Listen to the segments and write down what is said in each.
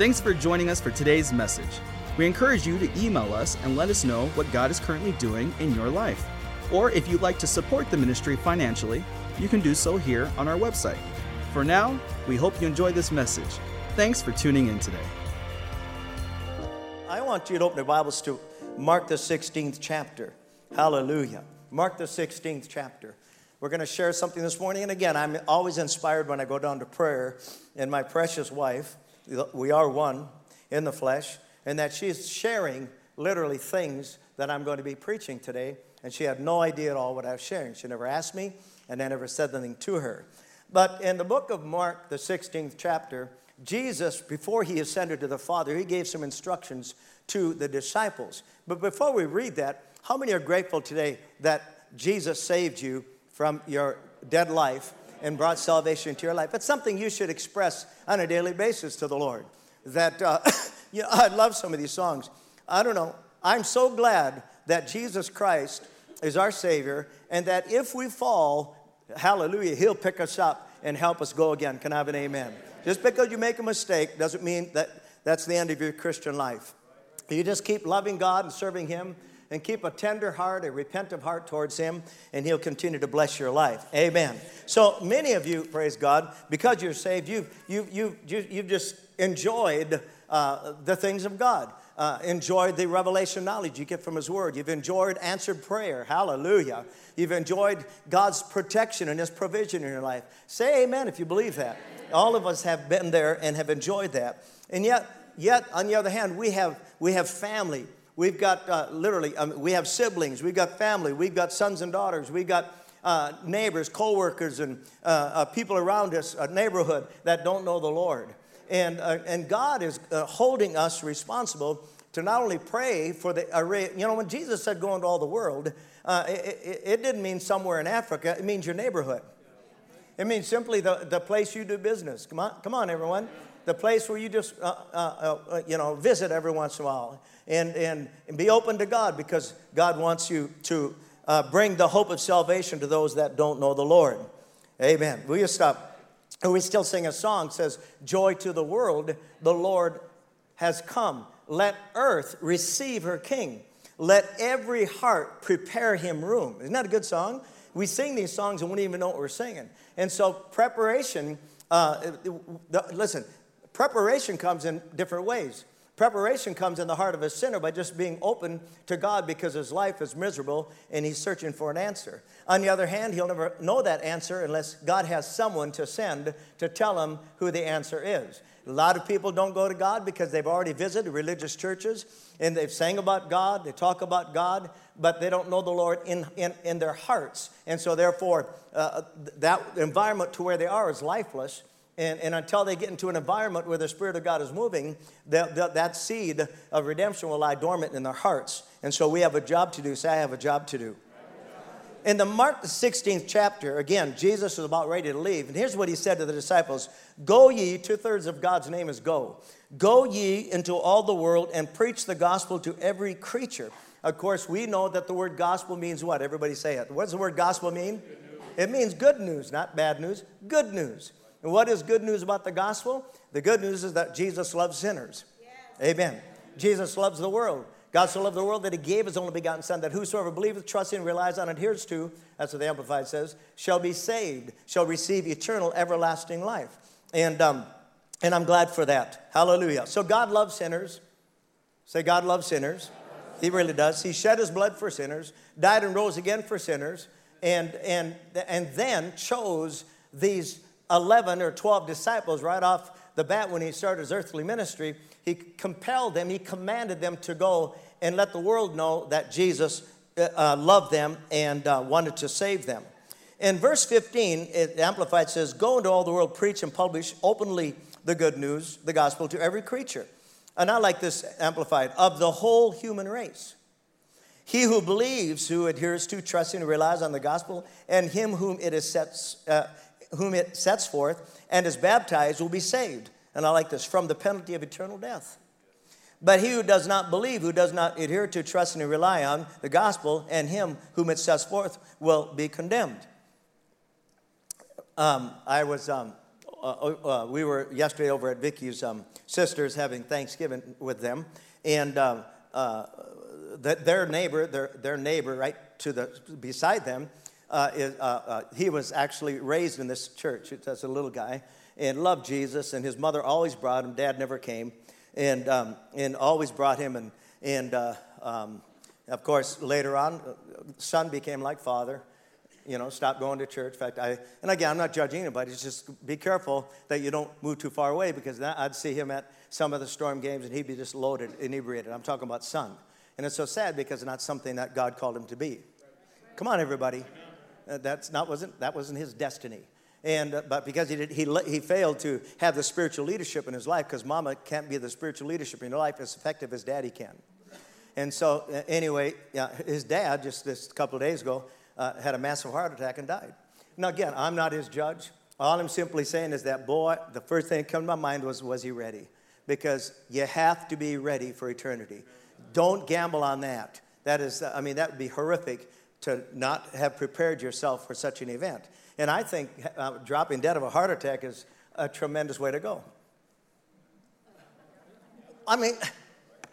Thanks for joining us for today's message. We encourage you to email us and let us know what God is currently doing in your life. Or if you'd like to support the ministry financially, you can do so here on our website. For now, we hope you enjoy this message. Thanks for tuning in today. I want you to open your Bibles to Mark the 16th chapter. Hallelujah. Mark the 16th chapter. We're going to share something this morning. And again, I'm always inspired when I go down to prayer and my precious wife, we are one in the flesh, and that she's sharing literally things that I'm going to be preaching today. And she had no idea at all what I was sharing. She never asked me, and I never said anything to her. But in the book of Mark, the 16th chapter, Jesus, before he ascended to the Father, he gave some instructions to the disciples. But before we read that, how many are grateful today that Jesus saved you from your dead life and brought salvation into your life? It's something you should express on a daily basis to the Lord. That, uh, you know, I love some of these songs. I don't know. I'm so glad that Jesus Christ is our Savior and that if we fall, hallelujah, He'll pick us up and help us go again. Can I have an amen? Just because you make a mistake doesn't mean that that's the end of your Christian life. You just keep loving God and serving Him and keep a tender heart, a repentant heart towards Him, and He'll continue to bless your life. Amen. So many of you, praise God, because you're saved, you've, you've, you've, you've just enjoyed uh, the things of God. Uh, enjoyed the revelation knowledge you get from His Word. You've enjoyed answered prayer. Hallelujah. You've enjoyed God's protection and His provision in your life. Say amen if you believe that. All of us have been there and have enjoyed that. And yet, yet on the other hand, we have, we have family. We've got uh, literally, um, we have siblings. We've got family. We've got sons and daughters. We've got uh, neighbors, co-workers, and uh, uh people around us, a neighborhood that don't know the Lord. And, uh, and God is uh, holding us responsible to not only pray for the array. You know, when Jesus said go into all the world, uh, it, it, didn't mean somewhere in Africa, it means your neighborhood. It means simply the, the place you do business. Come on, come on, everyone. The place where you just, uh, uh, uh, you know, visit every once in a while and, and, and be open to God because God wants you to uh, bring the hope of salvation to those that don't know the Lord. Amen. Will you stop? we still sing a song says joy to the world the lord has come let earth receive her king let every heart prepare him room isn't that a good song we sing these songs and we don't even know what we're singing and so preparation uh, listen preparation comes in different ways Preparation comes in the heart of a sinner by just being open to God because his life is miserable and he's searching for an answer. On the other hand, he'll never know that answer unless God has someone to send to tell him who the answer is. A lot of people don't go to God because they've already visited religious churches and they've sang about God, they talk about God, but they don't know the Lord in, in, in their hearts. And so, therefore, uh, that environment to where they are is lifeless. And, and, until they get into an environment where the Spirit of God is moving, that, that, that, seed of redemption will lie dormant in their hearts. And so we have a job to do. Say, I have a job to do. In the Mark the 16th chapter, again, Jesus is about ready to leave. And here's what he said to the disciples Go ye, two thirds of God's name is go. Go ye into all the world and preach the gospel to every creature. Of course, we know that the word gospel means what? Everybody say it. What does the word gospel mean? It means good news, not bad news. Good news. And what is good news about the gospel? The good news is that Jesus loves sinners. Yes. Amen. Jesus loves the world. God so loved the world that he gave his only begotten Son, that whosoever believeth, trusts in, relies on, adheres to, that's what the Amplified says, shall be saved, shall receive eternal, everlasting life. And, um, and I'm glad for that. Hallelujah. So God loves sinners. Say, God loves sinners. He really does. He shed his blood for sinners, died and rose again for sinners, and, and, and then chose these 11 or 12 disciples right off the bat when he started his earthly ministry. He compelled them, he commanded them to go and let the world know that Jesus uh, uh loved them and uh, wanted to save them. In verse 15, it amplified says, Go into all the world, preach and publish openly the good news, the gospel to every creature. And I like this amplified of the whole human race. He who believes, who adheres to, trusts and relies on the gospel, and him whom it is sets, uh, whom it sets forth and is baptized will be saved. And I like this from the penalty of eternal death. But he who does not believe, who does not adhere to, trust, and rely on the gospel, and him whom it sets forth will be condemned. Um, I was um, uh, we were yesterday over at Vicky's um, sisters having Thanksgiving with them, and um, uh, the, their neighbor, their, their neighbor right to the beside them, uh, is, uh, uh, he was actually raised in this church as a little guy and loved Jesus, and his mother always brought him. Dad never came, and um, and always brought him, and and uh, um, of course later on, son became like father you know, stop going to church. In fact, I, and again, I'm not judging anybody, it's just be careful that you don't move too far away because I'd see him at some of the storm games and he'd be just loaded, inebriated. I'm talking about son. And it's so sad because it's not something that God called him to be. Come on, everybody. Uh, that's not, wasn't, that wasn't his destiny. And, uh, but because he, did, he, he failed to have the spiritual leadership in his life, because mama can't be the spiritual leadership in your life as effective as daddy can. And so, uh, anyway, yeah, his dad, just this couple of days ago, uh, had a massive heart attack and died. Now, again, I'm not his judge. All I'm simply saying is that, boy, the first thing that came to my mind was, was he ready? Because you have to be ready for eternity. Don't gamble on that. That is, I mean, that would be horrific to not have prepared yourself for such an event. And I think uh, dropping dead of a heart attack is a tremendous way to go. I mean,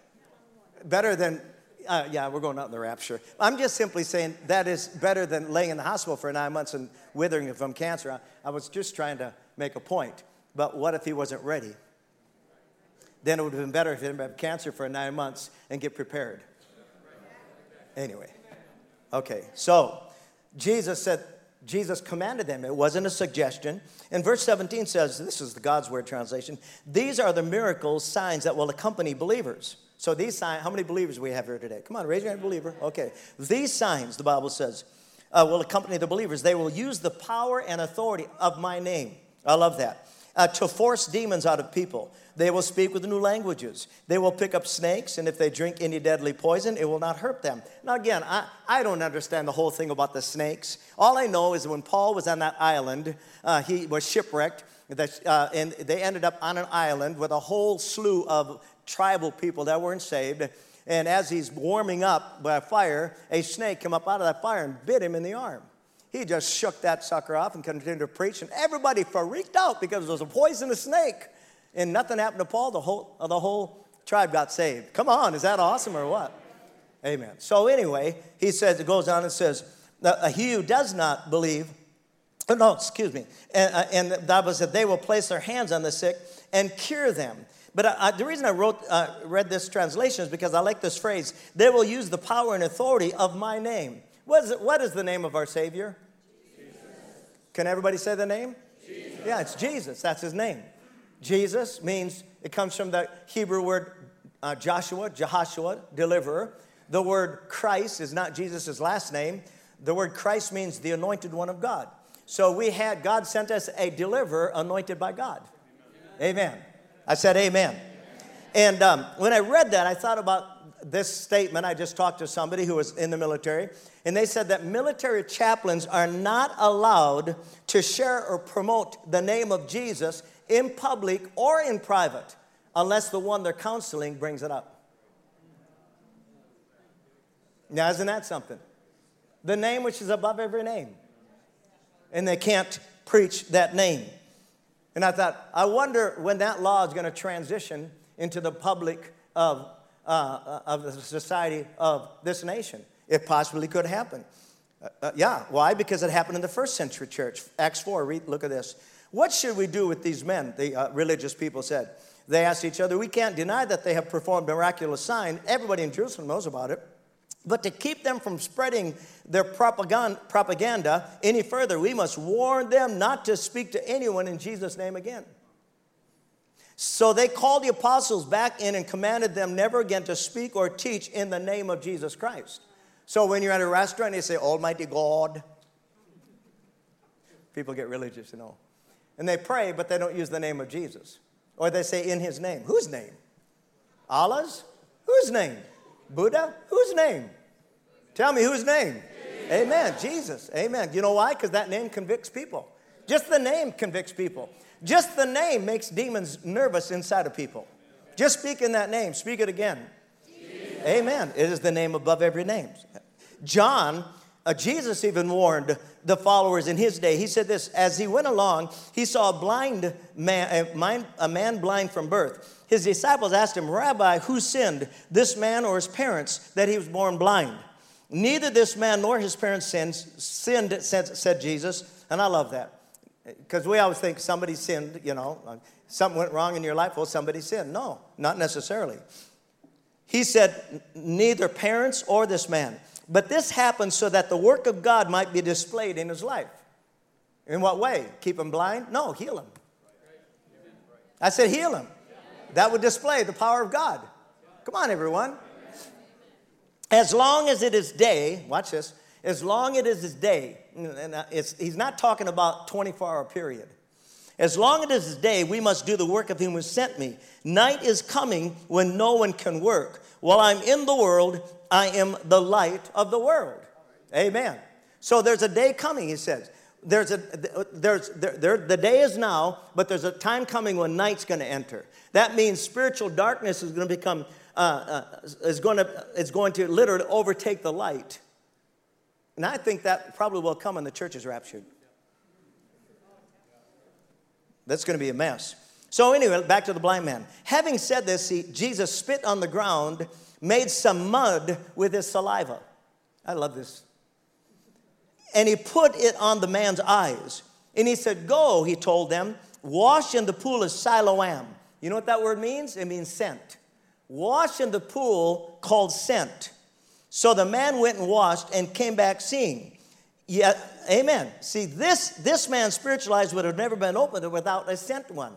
better than uh, yeah, we're going out in the rapture. I'm just simply saying that is better than laying in the hospital for nine months and withering from cancer. I, I was just trying to make a point. But what if he wasn't ready? Then it would have been better if he didn't have cancer for nine months and get prepared. Anyway, okay, so Jesus said, Jesus commanded them. It wasn't a suggestion. And verse 17 says, this is the God's Word translation, these are the miracles, signs that will accompany believers. So these signs, how many believers we have here today? Come on, raise your hand, believer. Okay. These signs, the Bible says, uh, will accompany the believers. They will use the power and authority of my name. I love that. Uh, to force demons out of people. They will speak with new languages. They will pick up snakes, and if they drink any deadly poison, it will not hurt them. Now, again, I, I don't understand the whole thing about the snakes. All I know is when Paul was on that island, uh, he was shipwrecked, that, uh, and they ended up on an island with a whole slew of tribal people that weren't saved. And as he's warming up by a fire, a snake came up out of that fire and bit him in the arm. He just shook that sucker off and continued to preach, and everybody freaked out because it was a poisonous snake. And nothing happened to Paul. The whole, the whole tribe got saved. Come on, is that awesome or what? Amen. So, anyway, he says, it goes on and says, He who does not believe, oh, no, excuse me, and, uh, and that Bible said, they will place their hands on the sick and cure them. But I, I, the reason I wrote, uh, read this translation is because I like this phrase they will use the power and authority of my name. What is, what is the name of our Savior? Jesus. Can everybody say the name? Jesus. Yeah, it's Jesus. That's his name. Jesus means, it comes from the Hebrew word uh, Joshua, Jehoshua, deliverer. The word Christ is not Jesus' last name. The word Christ means the anointed one of God. So we had, God sent us a deliverer anointed by God. Amen. Amen. I said, Amen. And um, when I read that, I thought about this statement. I just talked to somebody who was in the military, and they said that military chaplains are not allowed to share or promote the name of Jesus in public or in private unless the one they're counseling brings it up. Now, isn't that something? The name which is above every name. And they can't preach that name. And I thought, I wonder when that law is going to transition into the public of, uh, uh, of the society of this nation. It possibly could happen. Uh, uh, yeah, why? Because it happened in the first century church. Acts 4, read, look at this. What should we do with these men? The uh, religious people said. They asked each other, We can't deny that they have performed miraculous sign. Everybody in Jerusalem knows about it. But to keep them from spreading their propaganda any further, we must warn them not to speak to anyone in Jesus' name again. So they called the apostles back in and commanded them never again to speak or teach in the name of Jesus Christ. So when you're at a restaurant, they say, Almighty God. People get religious, you know. And they pray, but they don't use the name of Jesus. Or they say, in his name. Whose name? Allah's? Whose name? Buddha? Whose name? Tell me whose name? Jesus. Amen. Jesus. Amen. You know why? Because that name convicts people. Just the name convicts people. Just the name makes demons nervous inside of people. Just speak in that name. Speak it again. Jesus. Amen. It is the name above every name. John Uh, Jesus even warned the followers in his day. He said this as he went along, he saw a blind man, a man, blind from birth. His disciples asked him, Rabbi, who sinned, this man or his parents, that he was born blind? Neither this man nor his parents sinned, sinned said, said Jesus. And I love that. Because we always think somebody sinned, you know, something went wrong in your life, well, somebody sinned. No, not necessarily. He said, neither parents or this man. But this happened so that the work of God might be displayed in his life. In what way? Keep him blind? No, heal him. I said, heal him. That would display the power of God. Come on, everyone. As long as it is day, watch this, as long as it is his day, and he's not talking about 24 hour period. As long as it is his day, we must do the work of him who sent me. Night is coming when no one can work. While I'm in the world, I am the light of the world. Amen. So there's a day coming, he says. There's a, there's, there, there, the day is now, but there's a time coming when night's going to enter. That means spiritual darkness is going to become, uh, uh, is, going to, is going to literally overtake the light. And I think that probably will come when the church is raptured. That's going to be a mess. So, anyway, back to the blind man. Having said this, he, Jesus spit on the ground, made some mud with his saliva. I love this. And he put it on the man's eyes. And he said, Go, he told them, wash in the pool of Siloam. You know what that word means? It means sent. Wash in the pool called sent. So the man went and washed and came back seeing. Yeah, amen. See, this, this man's spiritual eyes would have never been opened without a sent one.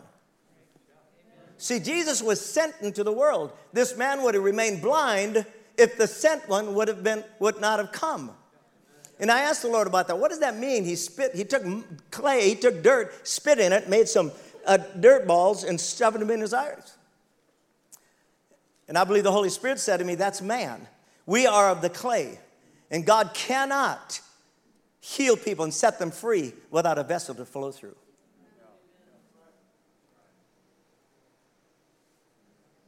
See, Jesus was sent into the world. This man would have remained blind if the sent one would have been would not have come. And I asked the Lord about that. What does that mean? He spit, he took clay, he took dirt, spit in it, made some uh, dirt balls, and shoved them in his eyes. And I believe the Holy Spirit said to me, That's man. We are of the clay. And God cannot heal people and set them free without a vessel to flow through.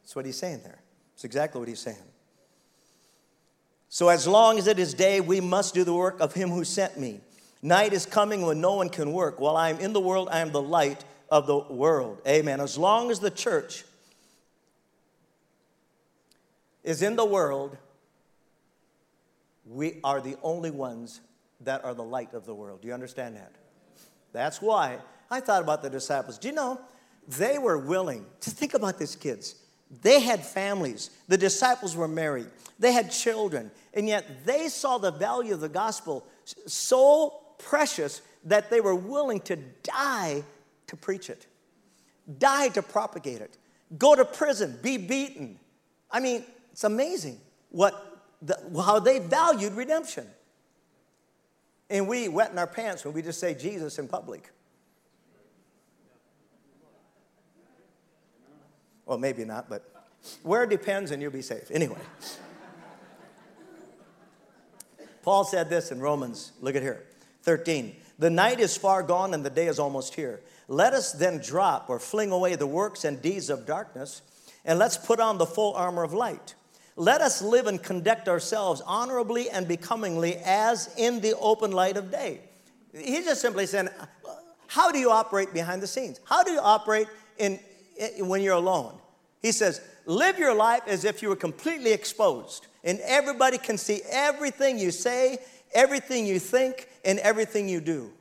That's what he's saying there. It's exactly what he's saying. So, as long as it is day, we must do the work of him who sent me. Night is coming when no one can work. While I am in the world, I am the light of the world. Amen. As long as the church is in the world, we are the only ones that are the light of the world. Do you understand that? That's why I thought about the disciples. Do you know, they were willing to think about these kids. They had families. The disciples were married. They had children. And yet they saw the value of the gospel so precious that they were willing to die to preach it, die to propagate it, go to prison, be beaten. I mean, it's amazing what the, how they valued redemption. And we wet in our pants when we just say Jesus in public. Well, maybe not, but where it depends and you'll be safe. Anyway. Paul said this in Romans, look at here, 13. The night is far gone and the day is almost here. Let us then drop or fling away the works and deeds of darkness, and let's put on the full armor of light. Let us live and conduct ourselves honorably and becomingly as in the open light of day. He's just simply saying, How do you operate behind the scenes? How do you operate in, in, when you're alone? He says, Live your life as if you were completely exposed, and everybody can see everything you say, everything you think, and everything you do.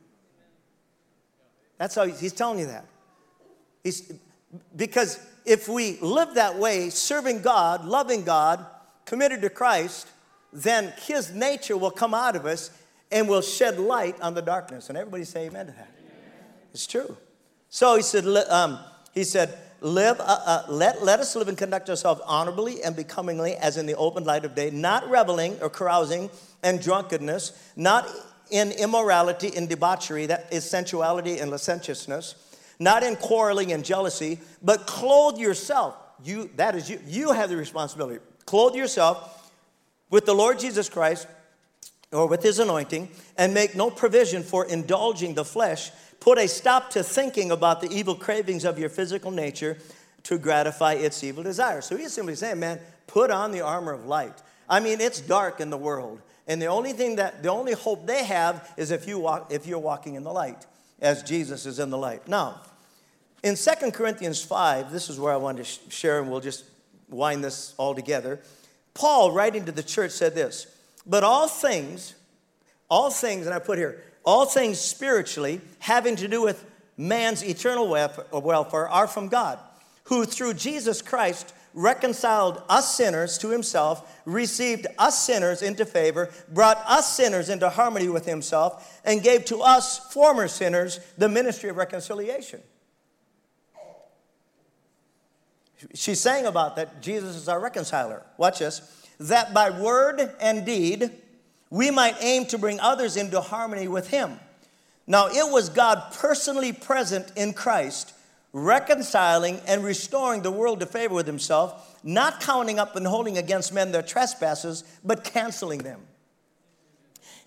That's how he's, telling you that. He's, because if we live that way, serving God, loving God, committed to Christ, then His nature will come out of us and will shed light on the darkness. And everybody say amen to that. Amen. It's true. So he said, um, he said, live, uh, uh, let, let us live and conduct ourselves honorably and becomingly as in the open light of day, not reveling or carousing and drunkenness, not in immorality and debauchery, that is sensuality and licentiousness not in quarreling and jealousy, but clothe yourself. You, that is you. You have the responsibility. Clothe yourself with the Lord Jesus Christ or with his anointing and make no provision for indulging the flesh. Put a stop to thinking about the evil cravings of your physical nature to gratify its evil desires. So he's simply saying, man, put on the armor of light. I mean, it's dark in the world. And the only thing that, the only hope they have is if, you walk, if you're walking in the light, as Jesus is in the light. Now, in 2 Corinthians 5, this is where I want to share, and we'll just wind this all together. Paul, writing to the church, said this But all things, all things, and I put here, all things spiritually having to do with man's eternal welfare are from God, who through Jesus Christ reconciled us sinners to himself, received us sinners into favor, brought us sinners into harmony with himself, and gave to us former sinners the ministry of reconciliation. She's saying about that Jesus is our reconciler. Watch this. That by word and deed we might aim to bring others into harmony with him. Now, it was God personally present in Christ reconciling and restoring the world to favor with himself, not counting up and holding against men their trespasses, but canceling them.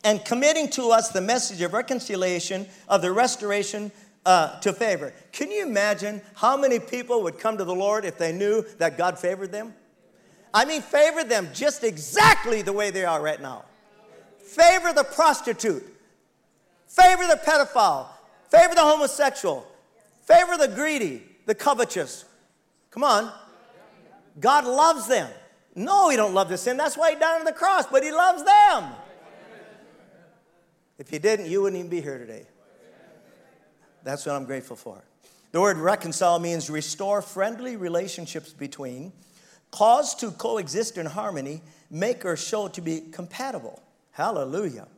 And committing to us the message of reconciliation, of the restoration uh, to favor. Can you imagine how many people would come to the Lord if they knew that God favored them? I mean, favor them just exactly the way they are right now. Favor the prostitute, favor the pedophile, favor the homosexual, Favor the greedy, the covetous. Come on. God loves them. No, He don't love the sin. That's why He died on the cross, but He loves them. If He didn't, you wouldn't even be here today. That's what I'm grateful for. The word reconcile means restore friendly relationships between, cause to coexist in harmony, make or show to be compatible. Hallelujah.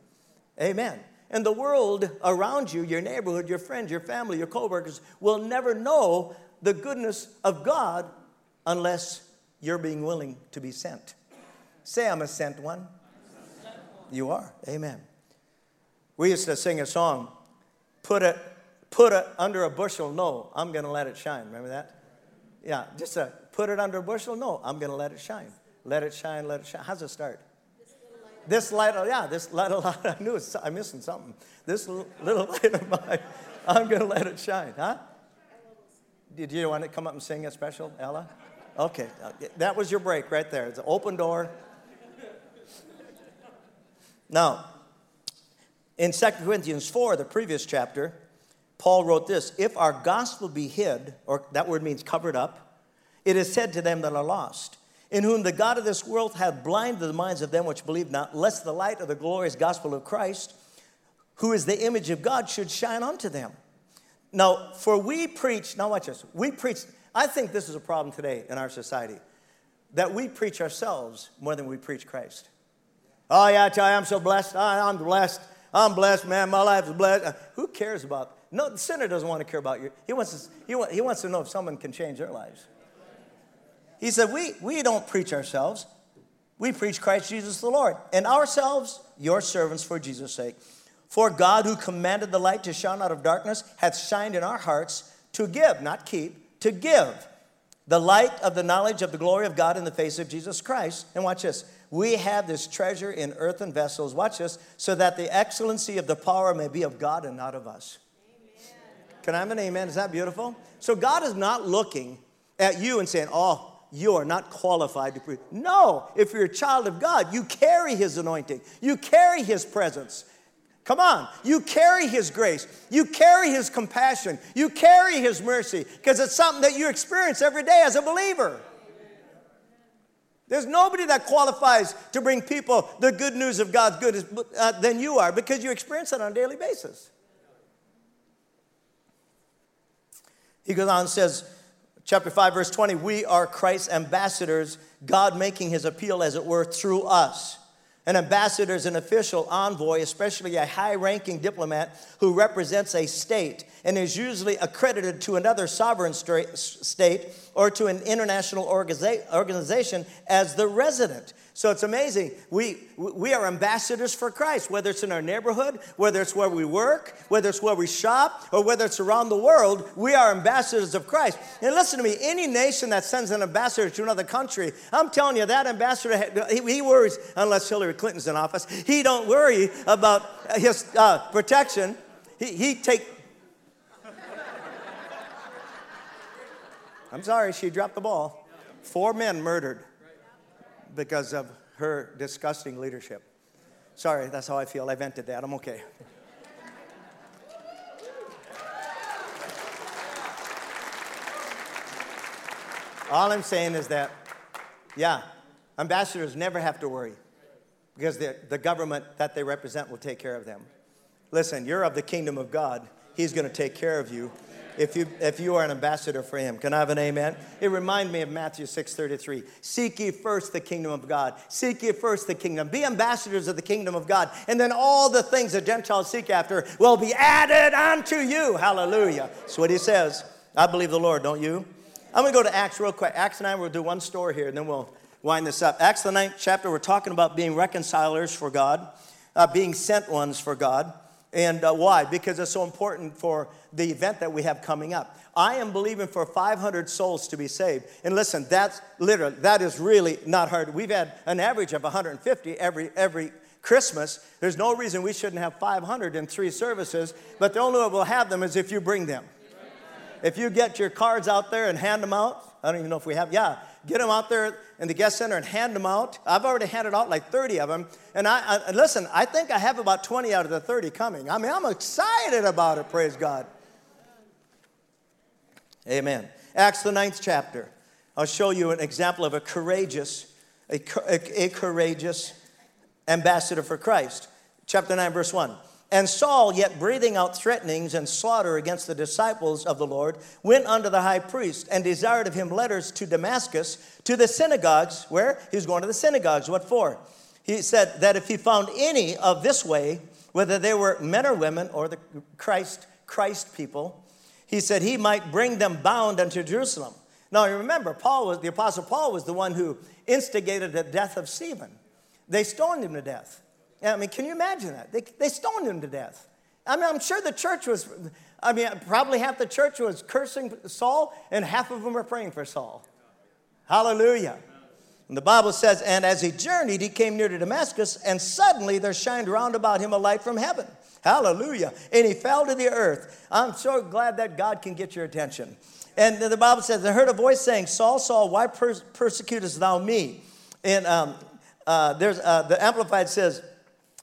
Amen. And the world around you, your neighborhood, your friends, your family, your coworkers, will never know the goodness of God unless you're being willing to be sent. Say, I'm a sent one. You are. Amen. We used to sing a song, put it, put it under a bushel, no, I'm going to let it shine. Remember that? Yeah, just a, put it under a bushel, no, I'm going to let it shine. Let it shine, let it shine. How's it start? This light, oh, yeah, this of light, I knew I'm missing something. This little light of mine, I'm going to let it shine, huh? Did you want to come up and sing a special, Ella? Okay, that was your break right there. It's an open door. Now, in 2 Corinthians 4, the previous chapter, Paul wrote this If our gospel be hid, or that word means covered up, it is said to them that are lost in whom the God of this world hath blinded the minds of them which believe not, lest the light of the glorious gospel of Christ, who is the image of God, should shine unto them. Now, for we preach, now watch this, we preach, I think this is a problem today in our society, that we preach ourselves more than we preach Christ. Oh, yeah, I tell you, I'm so blessed. I'm blessed. I'm blessed, man. My life is blessed. Uh, who cares about? No, the sinner doesn't want to care about you. He wants to, he, he wants to know if someone can change their lives. He said, we, we don't preach ourselves. We preach Christ Jesus the Lord, and ourselves, your servants for Jesus' sake. For God, who commanded the light to shine out of darkness, hath shined in our hearts to give, not keep, to give the light of the knowledge of the glory of God in the face of Jesus Christ. And watch this. We have this treasure in earthen vessels, watch this, so that the excellency of the power may be of God and not of us. Amen. Can I have an amen? Is that beautiful? So God is not looking at you and saying, Oh, you are not qualified to preach. No, if you're a child of God, you carry His anointing, you carry His presence. Come on, you carry His grace, you carry His compassion, you carry His mercy, because it's something that you experience every day as a believer. There's nobody that qualifies to bring people the good news of God's goodness uh, than you are because you experience it on a daily basis. He goes on and says, Chapter 5, verse 20, we are Christ's ambassadors, God making his appeal, as it were, through us. An ambassador is an official envoy, especially a high ranking diplomat who represents a state and is usually accredited to another sovereign state or to an international organization as the resident. So it's amazing. We, we are ambassadors for Christ, whether it's in our neighborhood, whether it's where we work, whether it's where we shop, or whether it's around the world, we are ambassadors of Christ. And listen to me any nation that sends an ambassador to another country, I'm telling you, that ambassador, he, he worries, unless Hillary Clinton's in office, he don't worry about his uh, protection. He, he take, I'm sorry, she dropped the ball. Four men murdered because of her disgusting leadership. Sorry, that's how I feel. I vented that. I'm okay. All I'm saying is that, yeah, ambassadors never have to worry because the, the government that they represent will take care of them. Listen, you're of the kingdom of God. He's going to take care of you if you, if you are an ambassador for him. Can I have an amen? It reminds me of Matthew 6.33. Seek ye first the kingdom of God. Seek ye first the kingdom. Be ambassadors of the kingdom of God. And then all the things the Gentiles seek after will be added unto you. Hallelujah. That's what he says. I believe the Lord, don't you? I'm going to go to Acts real quick. Acts 9, we'll do one story here, and then we'll wind this up. Acts the ninth chapter, we're talking about being reconcilers for God, uh, being sent ones for God. And uh, why? Because it's so important for the event that we have coming up. I am believing for 500 souls to be saved. And listen, that's literally, that is really not hard. We've had an average of 150 every, every Christmas. There's no reason we shouldn't have 500 in three services, but the only way we'll have them is if you bring them. If you get your cards out there and hand them out, I don't even know if we have, yeah, get them out there in the guest center and hand them out. I've already handed out like 30 of them. And I, I, listen, I think I have about 20 out of the 30 coming. I mean, I'm excited about it, praise God. Amen. Acts, the ninth chapter. I'll show you an example of a courageous, a, a, a courageous ambassador for Christ. Chapter 9, verse 1. And Saul, yet breathing out threatenings and slaughter against the disciples of the Lord, went unto the high priest and desired of him letters to Damascus, to the synagogues. Where? He was going to the synagogues. What for? He said that if he found any of this way, whether they were men or women or the Christ, Christ people, he said he might bring them bound unto Jerusalem. Now you remember, Paul was the apostle Paul was the one who instigated the death of Stephen. They stoned him to death. I mean, can you imagine that? They, they stoned him to death. I mean, I'm sure the church was, I mean, probably half the church was cursing Saul, and half of them were praying for Saul. Hallelujah. And the Bible says, and as he journeyed, he came near to Damascus, and suddenly there shined round about him a light from heaven. Hallelujah. And he fell to the earth. I'm so glad that God can get your attention. And the Bible says, I heard a voice saying, Saul, Saul, why persecutest thou me? And um, uh, there's, uh, the Amplified says,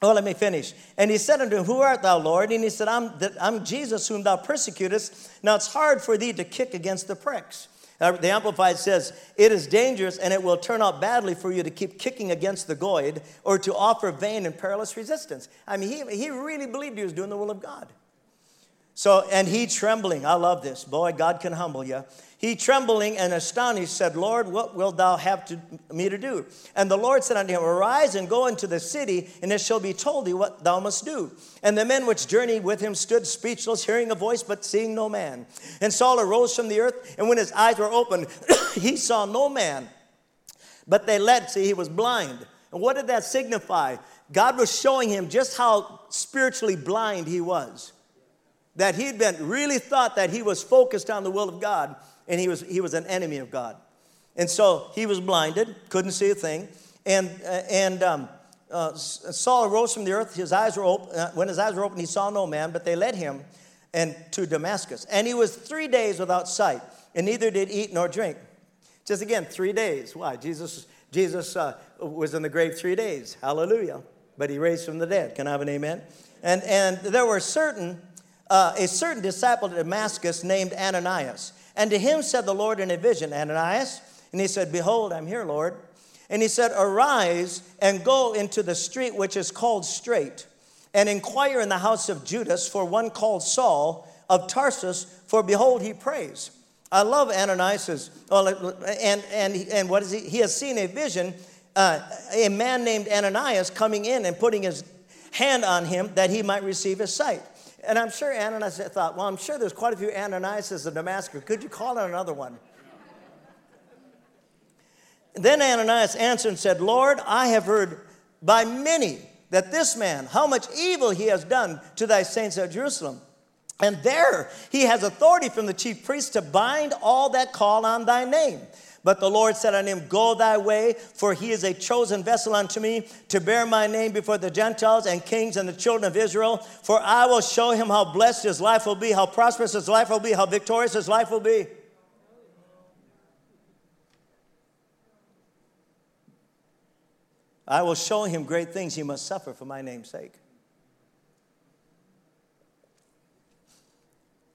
Oh, let me finish. And he said unto him, Who art thou, Lord? And he said, I'm, I'm Jesus whom thou persecutest. Now it's hard for thee to kick against the pricks. Uh, the Amplified says, It is dangerous and it will turn out badly for you to keep kicking against the goad or to offer vain and perilous resistance. I mean, he, he really believed he was doing the will of God. So, and he trembling, I love this. Boy, God can humble you. He trembling and astonished said, Lord, what wilt thou have to, me to do? And the Lord said unto him, Arise and go into the city, and it shall be told thee what thou must do. And the men which journeyed with him stood speechless, hearing a voice, but seeing no man. And Saul arose from the earth, and when his eyes were opened, he saw no man. But they led, see, he was blind. And what did that signify? God was showing him just how spiritually blind he was. That he'd been really thought that he was focused on the will of God and he was, he was an enemy of God. And so he was blinded, couldn't see a thing. And, uh, and um, uh, Saul arose from the earth. His eyes were open. Uh, when his eyes were open, he saw no man, but they led him and to Damascus. And he was three days without sight, and neither did eat nor drink. Just again, three days. Why? Jesus, Jesus uh, was in the grave three days. Hallelujah. But he raised from the dead. Can I have an amen? And, and there were certain, uh, a certain disciple at Damascus named Ananias. And to him said the Lord in a vision, Ananias. And he said, Behold, I'm here, Lord. And he said, Arise and go into the street which is called Straight, and inquire in the house of Judas for one called Saul of Tarsus, for behold, he prays. I love Ananias's, and, and, and what is he? He has seen a vision, uh, a man named Ananias coming in and putting his hand on him that he might receive his sight. And I'm sure Ananias thought, well, I'm sure there's quite a few Ananiases in Damascus. Could you call on another one? then Ananias answered and said, Lord, I have heard by many that this man, how much evil he has done to thy saints at Jerusalem. And there he has authority from the chief priest to bind all that call on thy name. But the Lord said unto him, Go thy way, for he is a chosen vessel unto me to bear my name before the Gentiles and kings and the children of Israel. For I will show him how blessed his life will be, how prosperous his life will be, how victorious his life will be. I will show him great things he must suffer for my name's sake.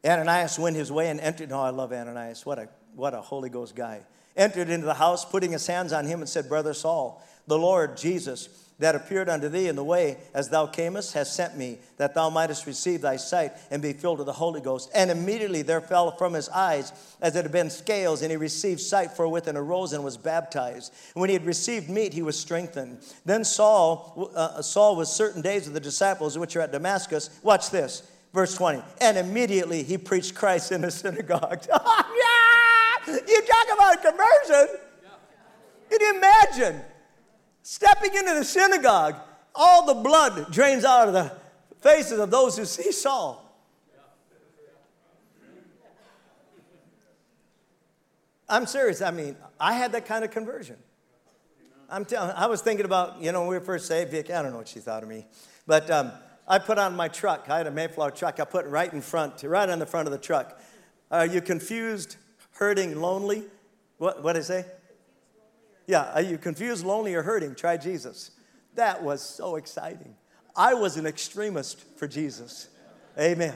Ananias went his way and entered. Oh, I love Ananias. What a, what a Holy Ghost guy. Entered into the house, putting his hands on him, and said, Brother Saul, the Lord Jesus, that appeared unto thee in the way as thou camest, has sent me, that thou mightest receive thy sight and be filled with the Holy Ghost. And immediately there fell from his eyes as it had been scales, and he received sight forthwith and arose and was baptized. And when he had received meat, he was strengthened. Then Saul, uh, Saul was certain days with the disciples which are at Damascus. Watch this Verse 20. And immediately he preached Christ in the synagogue. yeah! You talk about conversion. Can you imagine stepping into the synagogue? All the blood drains out of the faces of those who see Saul. I'm serious. I mean, I had that kind of conversion. I'm telling. I was thinking about, you know, when we were first saved, Vic. I don't know what she thought of me, but um, I put on my truck. I had a Mayflower truck. I put it right in front, right on the front of the truck. Are you confused, hurting, lonely? What what did I say? Yeah, are you confused, lonely, or hurting? Try Jesus. That was so exciting. I was an extremist for Jesus. Amen.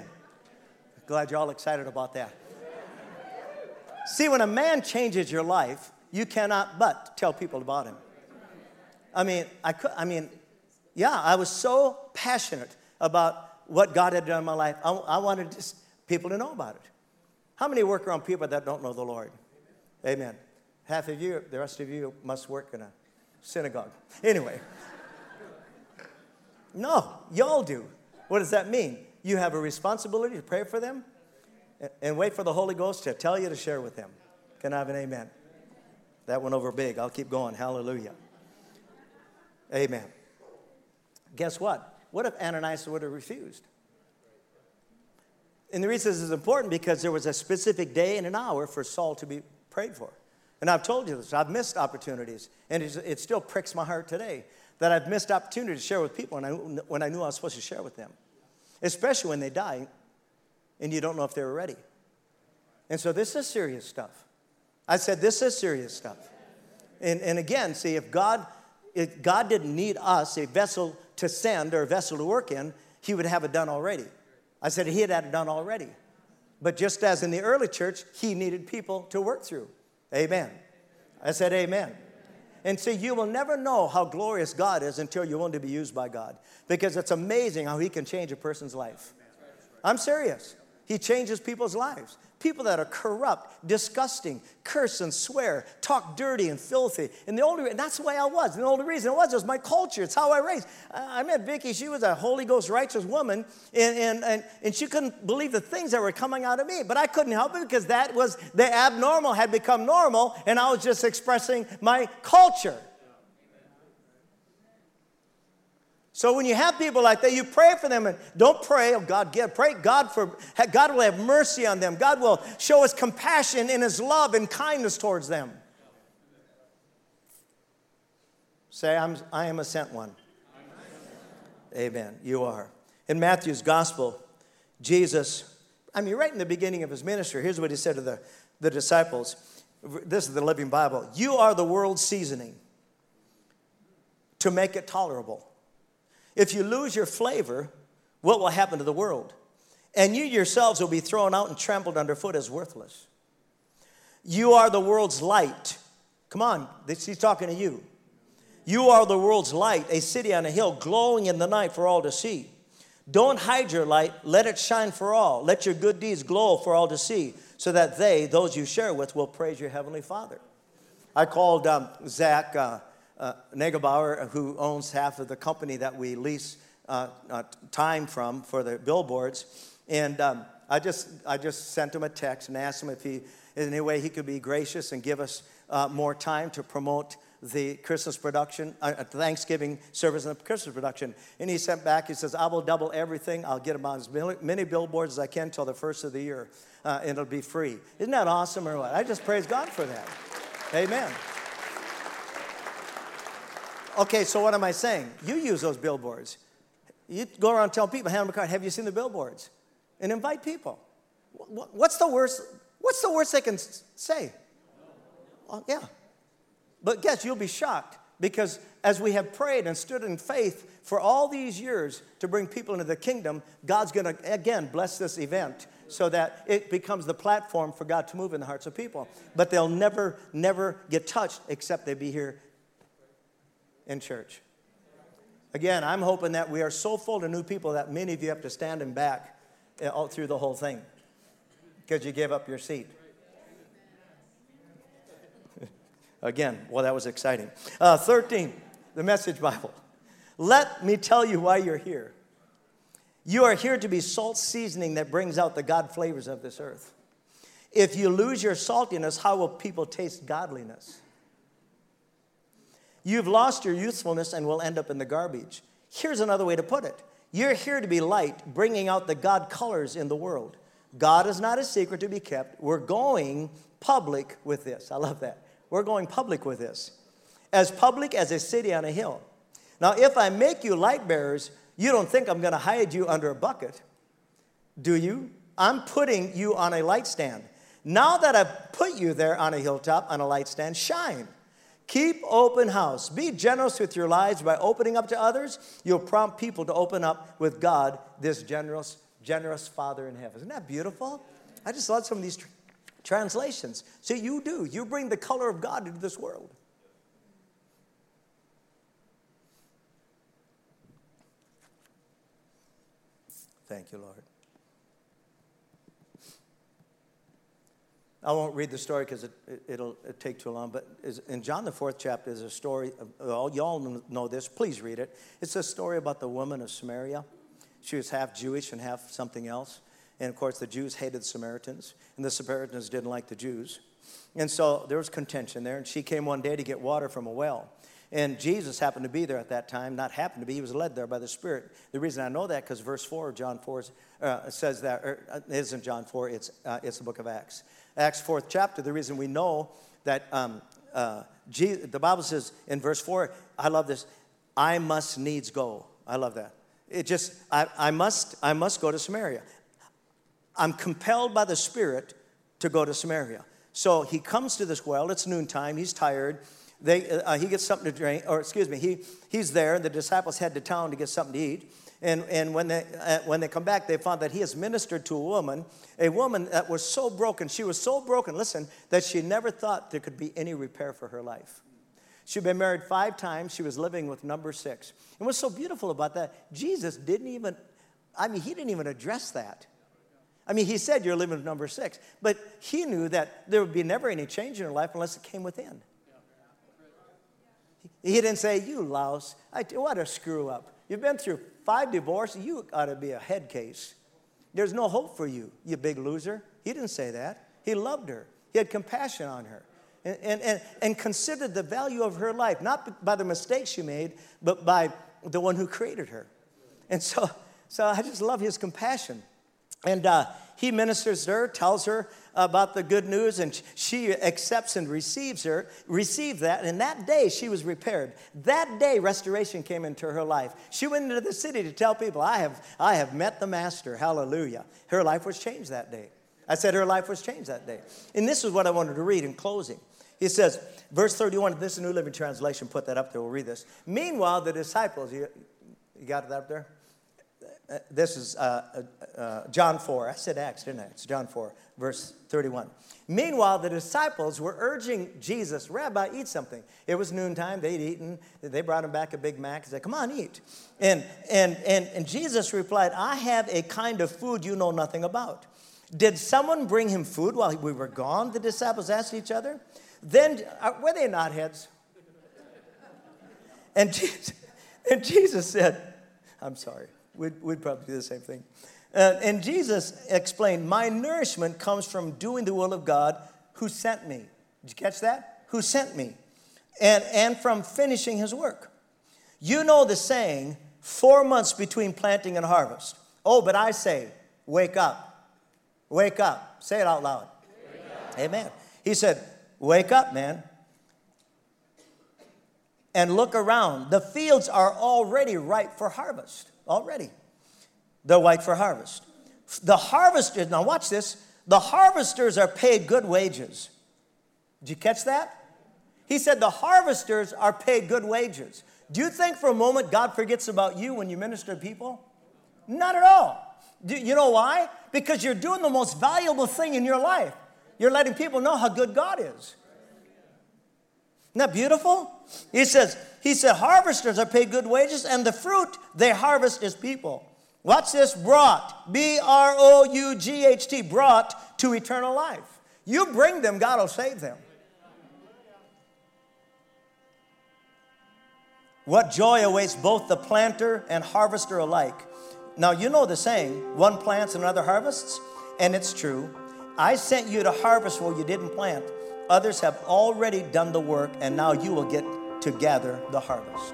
Glad you're all excited about that. See, when a man changes your life, you cannot but tell people about him. I mean, I could, I mean, yeah, I was so passionate about what God had done in my life. I, I wanted just people to know about it. How many work around people that don't know the Lord? Amen. Half of you, the rest of you must work in a synagogue. Anyway. No, y'all do. What does that mean? You have a responsibility to pray for them and wait for the Holy Ghost to tell you to share with them. Can I have an amen? That went over big. I'll keep going. Hallelujah. Amen. Guess what? What if Ananias would have refused? And the reason this is important because there was a specific day and an hour for Saul to be prayed for. And I've told you this, I've missed opportunities, and it still pricks my heart today that I've missed opportunities to share with people when I, when I knew I was supposed to share with them, especially when they die and you don't know if they were ready. And so this is serious stuff. I said, this is serious stuff. And, and again, see, if God, if God didn't need us, a vessel to send or a vessel to work in, he would have it done already. I said he had had it done already. But just as in the early church, he needed people to work through. Amen. I said, Amen. And see, you will never know how glorious God is until you're willing to be used by God. Because it's amazing how He can change a person's life. I'm serious. He changes people's lives. People that are corrupt, disgusting, curse and swear, talk dirty and filthy. And the only and that's the way I was. And the only reason it was it was my culture. It's how I raised. I met Vicky. She was a Holy Ghost righteous woman, and, and, and, and she couldn't believe the things that were coming out of me. But I couldn't help it because that was the abnormal had become normal, and I was just expressing my culture. So when you have people like that, you pray for them and don't pray, oh God, give, pray God for, God will have mercy on them. God will show his compassion and his love and kindness towards them. Say, I'm, I am a sent one. Amen. You are. In Matthew's gospel, Jesus, I mean, right in the beginning of his ministry, here's what he said to the, the disciples. This is the Living Bible. You are the world's seasoning to make it tolerable. If you lose your flavor, what will happen to the world? And you yourselves will be thrown out and trampled underfoot as worthless. You are the world's light. Come on, he's talking to you. You are the world's light, a city on a hill glowing in the night for all to see. Don't hide your light, let it shine for all. Let your good deeds glow for all to see, so that they, those you share with, will praise your heavenly Father. I called um, Zach. Uh, uh, Negebauer, who owns half of the company that we lease uh, uh, time from for the billboards. And um, I, just, I just sent him a text and asked him if he, in any way, he could be gracious and give us uh, more time to promote the Christmas production, uh, Thanksgiving service and the Christmas production. And he sent back, he says, I will double everything. I'll get on as many billboards as I can till the first of the year. Uh, and it'll be free. Isn't that awesome or what? I just praise God for that. Amen. Okay, so what am I saying? You use those billboards. You go around telling people, a card, have you seen the billboards? And invite people. What's the worst? What's the worst they can say? Well, yeah. But guess you'll be shocked Because as we have prayed and stood in faith for all these years to bring people into the kingdom, God's going to again bless this event so that it becomes the platform for God to move in the hearts of people. But they'll never, never get touched except they be here in church. Again, I'm hoping that we are so full of new people that many of you have to stand and back eh, all through the whole thing because you gave up your seat. Again, well, that was exciting. Uh, 13, the Message Bible. Let me tell you why you're here. You are here to be salt seasoning that brings out the God flavors of this earth. If you lose your saltiness, how will people taste godliness? You've lost your youthfulness and will end up in the garbage. Here's another way to put it you're here to be light, bringing out the God colors in the world. God is not a secret to be kept. We're going public with this. I love that. We're going public with this. As public as a city on a hill. Now, if I make you light bearers, you don't think I'm going to hide you under a bucket, do you? I'm putting you on a light stand. Now that I've put you there on a hilltop, on a light stand, shine. Keep open house. Be generous with your lives by opening up to others. You'll prompt people to open up with God, this generous, generous Father in heaven. Isn't that beautiful? I just love some of these tr- translations. So you do. You bring the color of God into this world. Thank you, Lord. I won't read the story because it, will it, take too long, but in John, the fourth chapter, is a story. Of, y'all know this. Please read it. It's a story about the woman of Samaria. She was half Jewish and half something else. And of course, the Jews hated the Samaritans, and the Samaritans didn't like the Jews. And so there was contention there. And she came one day to get water from a well. And Jesus happened to be there at that time. Not happened to be, he was led there by the Spirit. The reason I know that because verse 4 of John 4 uh, says that, or uh, it isn't John 4, it's, uh, it's the book of Acts. Acts 4th chapter, the reason we know that um, uh, Jesus, the Bible says in verse 4, I love this, I must needs go. I love that. It just, I, I, must, I must go to Samaria. I'm compelled by the Spirit to go to Samaria. So he comes to this well, it's noontime, he's tired. They, uh, he gets something to drink, or excuse me, he, he's there, and the disciples head to town to get something to eat. And, and when, they, uh, when they come back, they found that he has ministered to a woman, a woman that was so broken. She was so broken, listen, that she never thought there could be any repair for her life. She'd been married five times. She was living with number six. And what's so beautiful about that, Jesus didn't even, I mean, he didn't even address that. I mean, he said you're living with number six, but he knew that there would be never any change in her life unless it came within. He didn't say, You louse, I, what a screw up. You've been through five divorces, you ought to be a head case. There's no hope for you, you big loser. He didn't say that. He loved her, he had compassion on her. And, and, and, and considered the value of her life, not by the mistakes she made, but by the one who created her. And so, so I just love his compassion. And uh, he ministers to her, tells her about the good news, and she accepts and receives her, received that, and that day she was repaired. That day restoration came into her life. She went into the city to tell people, I have, I have met the master. Hallelujah. Her life was changed that day. I said her life was changed that day. And this is what I wanted to read in closing. He says, verse 31, this is New Living Translation, put that up there, we'll read this. Meanwhile, the disciples, you, you got that up there? Uh, this is uh, uh, uh, John 4. I said Acts, didn't I? It's John 4, verse 31. Meanwhile, the disciples were urging Jesus, Rabbi, eat something. It was noontime. They'd eaten. They brought him back a Big Mac and said, Come on, eat. And, and, and, and Jesus replied, I have a kind of food you know nothing about. Did someone bring him food while we were gone? The disciples asked each other. Then, were they not heads? And Jesus, and Jesus said, I'm sorry. We'd, we'd probably do the same thing. Uh, and Jesus explained, My nourishment comes from doing the will of God who sent me. Did you catch that? Who sent me? And, and from finishing his work. You know the saying, four months between planting and harvest. Oh, but I say, wake up. Wake up. Say it out loud. Amen. He said, Wake up, man. And look around. The fields are already ripe for harvest already. They're white for harvest. The harvesters, now watch this, the harvesters are paid good wages. Did you catch that? He said, The harvesters are paid good wages. Do you think for a moment God forgets about you when you minister to people? Not at all. Do you know why? Because you're doing the most valuable thing in your life. You're letting people know how good God is. Isn't that beautiful? He says, he said, harvesters are paid good wages, and the fruit they harvest is people. Watch this brought, B R O U G H T, brought to eternal life. You bring them, God will save them. What joy awaits both the planter and harvester alike. Now, you know the saying one plants and another harvests, and it's true. I sent you to harvest where you didn't plant. Others have already done the work, and now you will get to gather the harvest.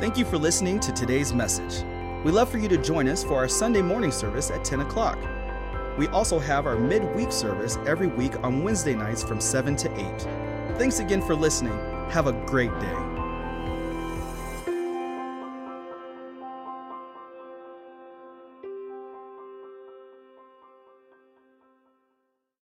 Thank you for listening to today's message. We'd love for you to join us for our Sunday morning service at 10 o'clock. We also have our midweek service every week on Wednesday nights from 7 to 8. Thanks again for listening. Have a great day.